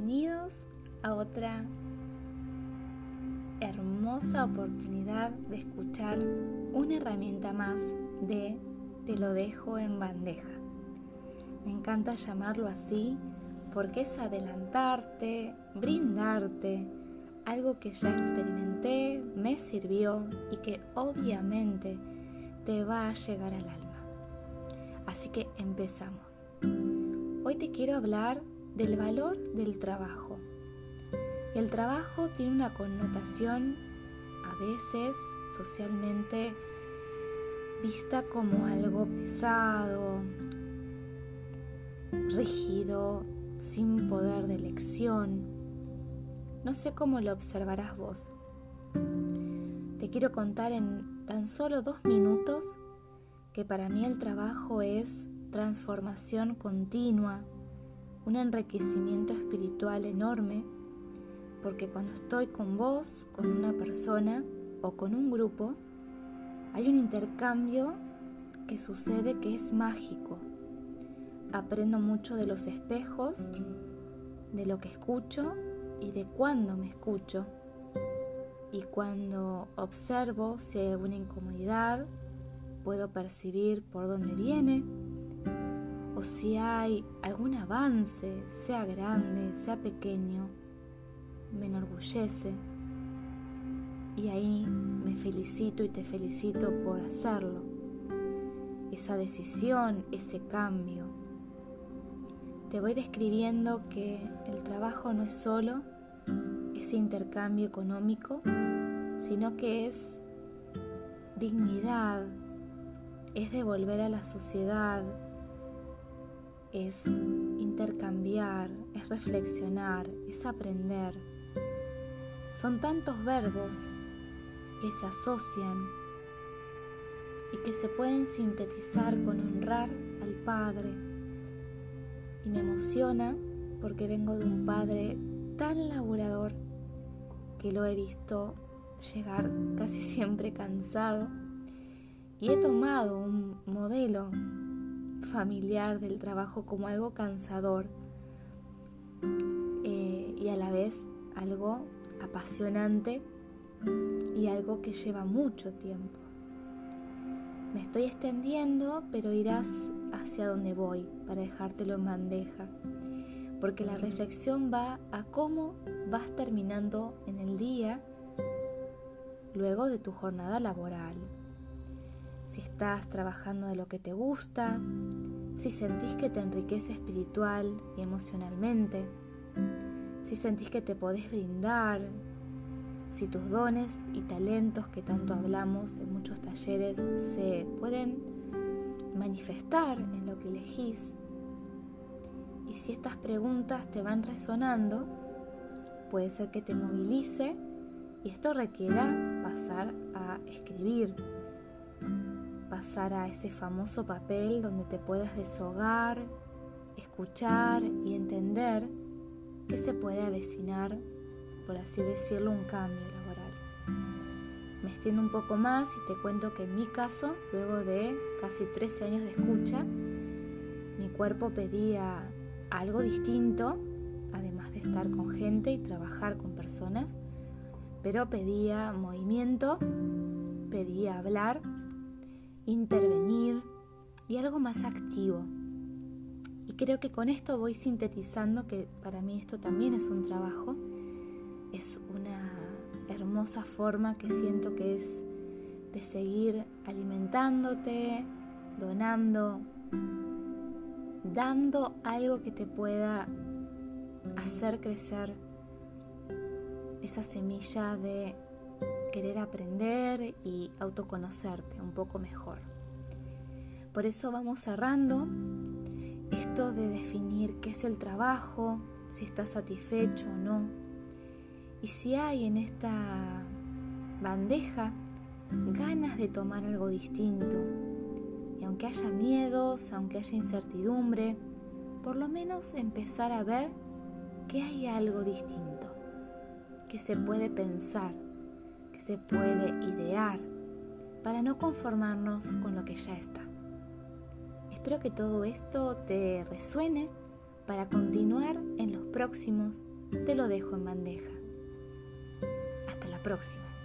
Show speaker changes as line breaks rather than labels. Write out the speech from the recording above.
Bienvenidos a otra hermosa oportunidad de escuchar una herramienta más de Te lo dejo en bandeja. Me encanta llamarlo así porque es adelantarte, brindarte algo que ya experimenté, me sirvió y que obviamente te va a llegar al alma. Así que empezamos. Hoy te quiero hablar del valor del trabajo. El trabajo tiene una connotación a veces socialmente vista como algo pesado, rígido, sin poder de elección. No sé cómo lo observarás vos. Te quiero contar en tan solo dos minutos que para mí el trabajo es transformación continua, un enriquecimiento espiritual enorme, porque cuando estoy con vos, con una persona o con un grupo, hay un intercambio que sucede que es mágico. Aprendo mucho de los espejos, de lo que escucho y de cuándo me escucho. Y cuando observo si hay alguna incomodidad, puedo percibir por dónde viene o si hay algún avance, sea grande, sea pequeño, me enorgullece. Y ahí me felicito y te felicito por hacerlo. Esa decisión, ese cambio. Te voy describiendo que el trabajo no es solo ese intercambio económico, sino que es dignidad, es devolver a la sociedad es intercambiar, es reflexionar, es aprender. Son tantos verbos que se asocian y que se pueden sintetizar con honrar al Padre. Y me emociona porque vengo de un Padre tan laborador que lo he visto llegar casi siempre cansado y he tomado un modelo familiar del trabajo como algo cansador eh, y a la vez algo apasionante y algo que lleva mucho tiempo. Me estoy extendiendo, pero irás hacia donde voy para dejártelo en bandeja, porque la reflexión va a cómo vas terminando en el día luego de tu jornada laboral si estás trabajando de lo que te gusta, si sentís que te enriquece espiritual y emocionalmente, si sentís que te podés brindar, si tus dones y talentos que tanto hablamos en muchos talleres se pueden manifestar en lo que elegís. Y si estas preguntas te van resonando, puede ser que te movilice y esto requiera pasar a escribir pasar a ese famoso papel donde te puedas deshogar, escuchar y entender que se puede avecinar, por así decirlo, un cambio laboral. Me extiendo un poco más y te cuento que en mi caso, luego de casi 13 años de escucha, mi cuerpo pedía algo distinto, además de estar con gente y trabajar con personas, pero pedía movimiento, pedía hablar intervenir y algo más activo. Y creo que con esto voy sintetizando que para mí esto también es un trabajo, es una hermosa forma que siento que es de seguir alimentándote, donando, dando algo que te pueda hacer crecer esa semilla de querer aprender y autoconocerte un poco mejor. Por eso vamos cerrando esto de definir qué es el trabajo, si estás satisfecho o no. Y si hay en esta bandeja ganas de tomar algo distinto. Y aunque haya miedos, aunque haya incertidumbre, por lo menos empezar a ver que hay algo distinto, que se puede pensar, se puede idear para no conformarnos con lo que ya está. Espero que todo esto te resuene para continuar en los próximos, te lo dejo en bandeja. Hasta la próxima.